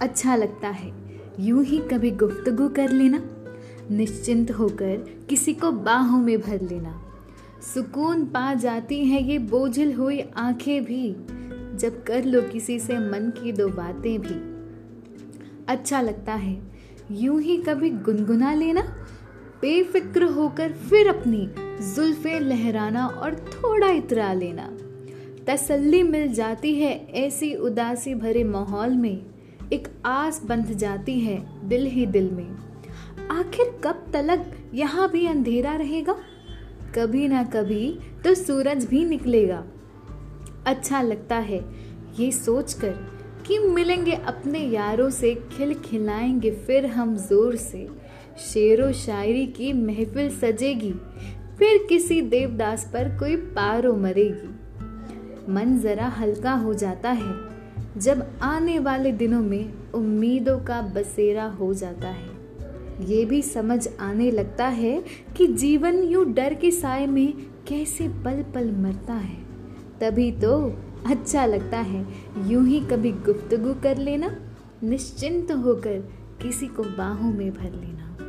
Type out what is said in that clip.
अच्छा लगता है। यूँ ही कभी गुफ्तगु कर लेना। निश्चिंत होकर किसी को बाहों में भर लेना। सुकून पा जाती है ये बोझिल हुई आँखें भी। जब कर लो किसी से मन की दो बातें भी। अच्छा लगता है। यूँ ही कभी गुनगुना लेना। बेफिक्र होकर फिर अपनी जुल्फे लहराना और थोड़ा इतरा लेना। तसल्ली मिल जाती है ऐसी उदासी भरे माहौल में। एक आस बंध जाती है दिल ही दिल में। आखिर कब तलक यहाँ भी अंधेरा रहेगा? कभी ना कभी तो सूरज भी निकलेगा। अच्छा लगता है ये सोचकर कि मिलेंगे अपने यारों से, खिल खिलाएँगे फिर हम ज़ोर से। शेरो शायरी की महफिल सजेगी, फिर किसी देवदास पर कोई पारो मरेगी। मन जरा हल्का हो जाता है जब आने वाले दिनों में उम्मीदों का बसेरा हो जाता है। ये भी समझ आने लगता है कि जीवन यूँ डर के साय में कैसे पल पल मरता है। तभी तो अच्छा लगता है, यूँ ही कभी गुफ्तगु कर लेना, निश्चिंत होकर किसी को बाहों में भर लेना।